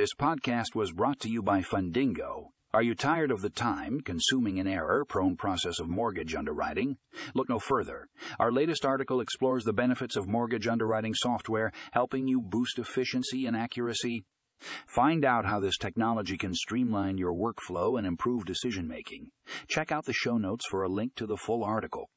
This podcast was brought to you by Fundingo. Are you tired of the time consuming and error prone process of mortgage underwriting? Look no further. Our latest article explores the benefits of mortgage underwriting software, helping you boost efficiency and accuracy. Find out how this technology can streamline your workflow and improve decision making. Check out the show notes for a link to the full article.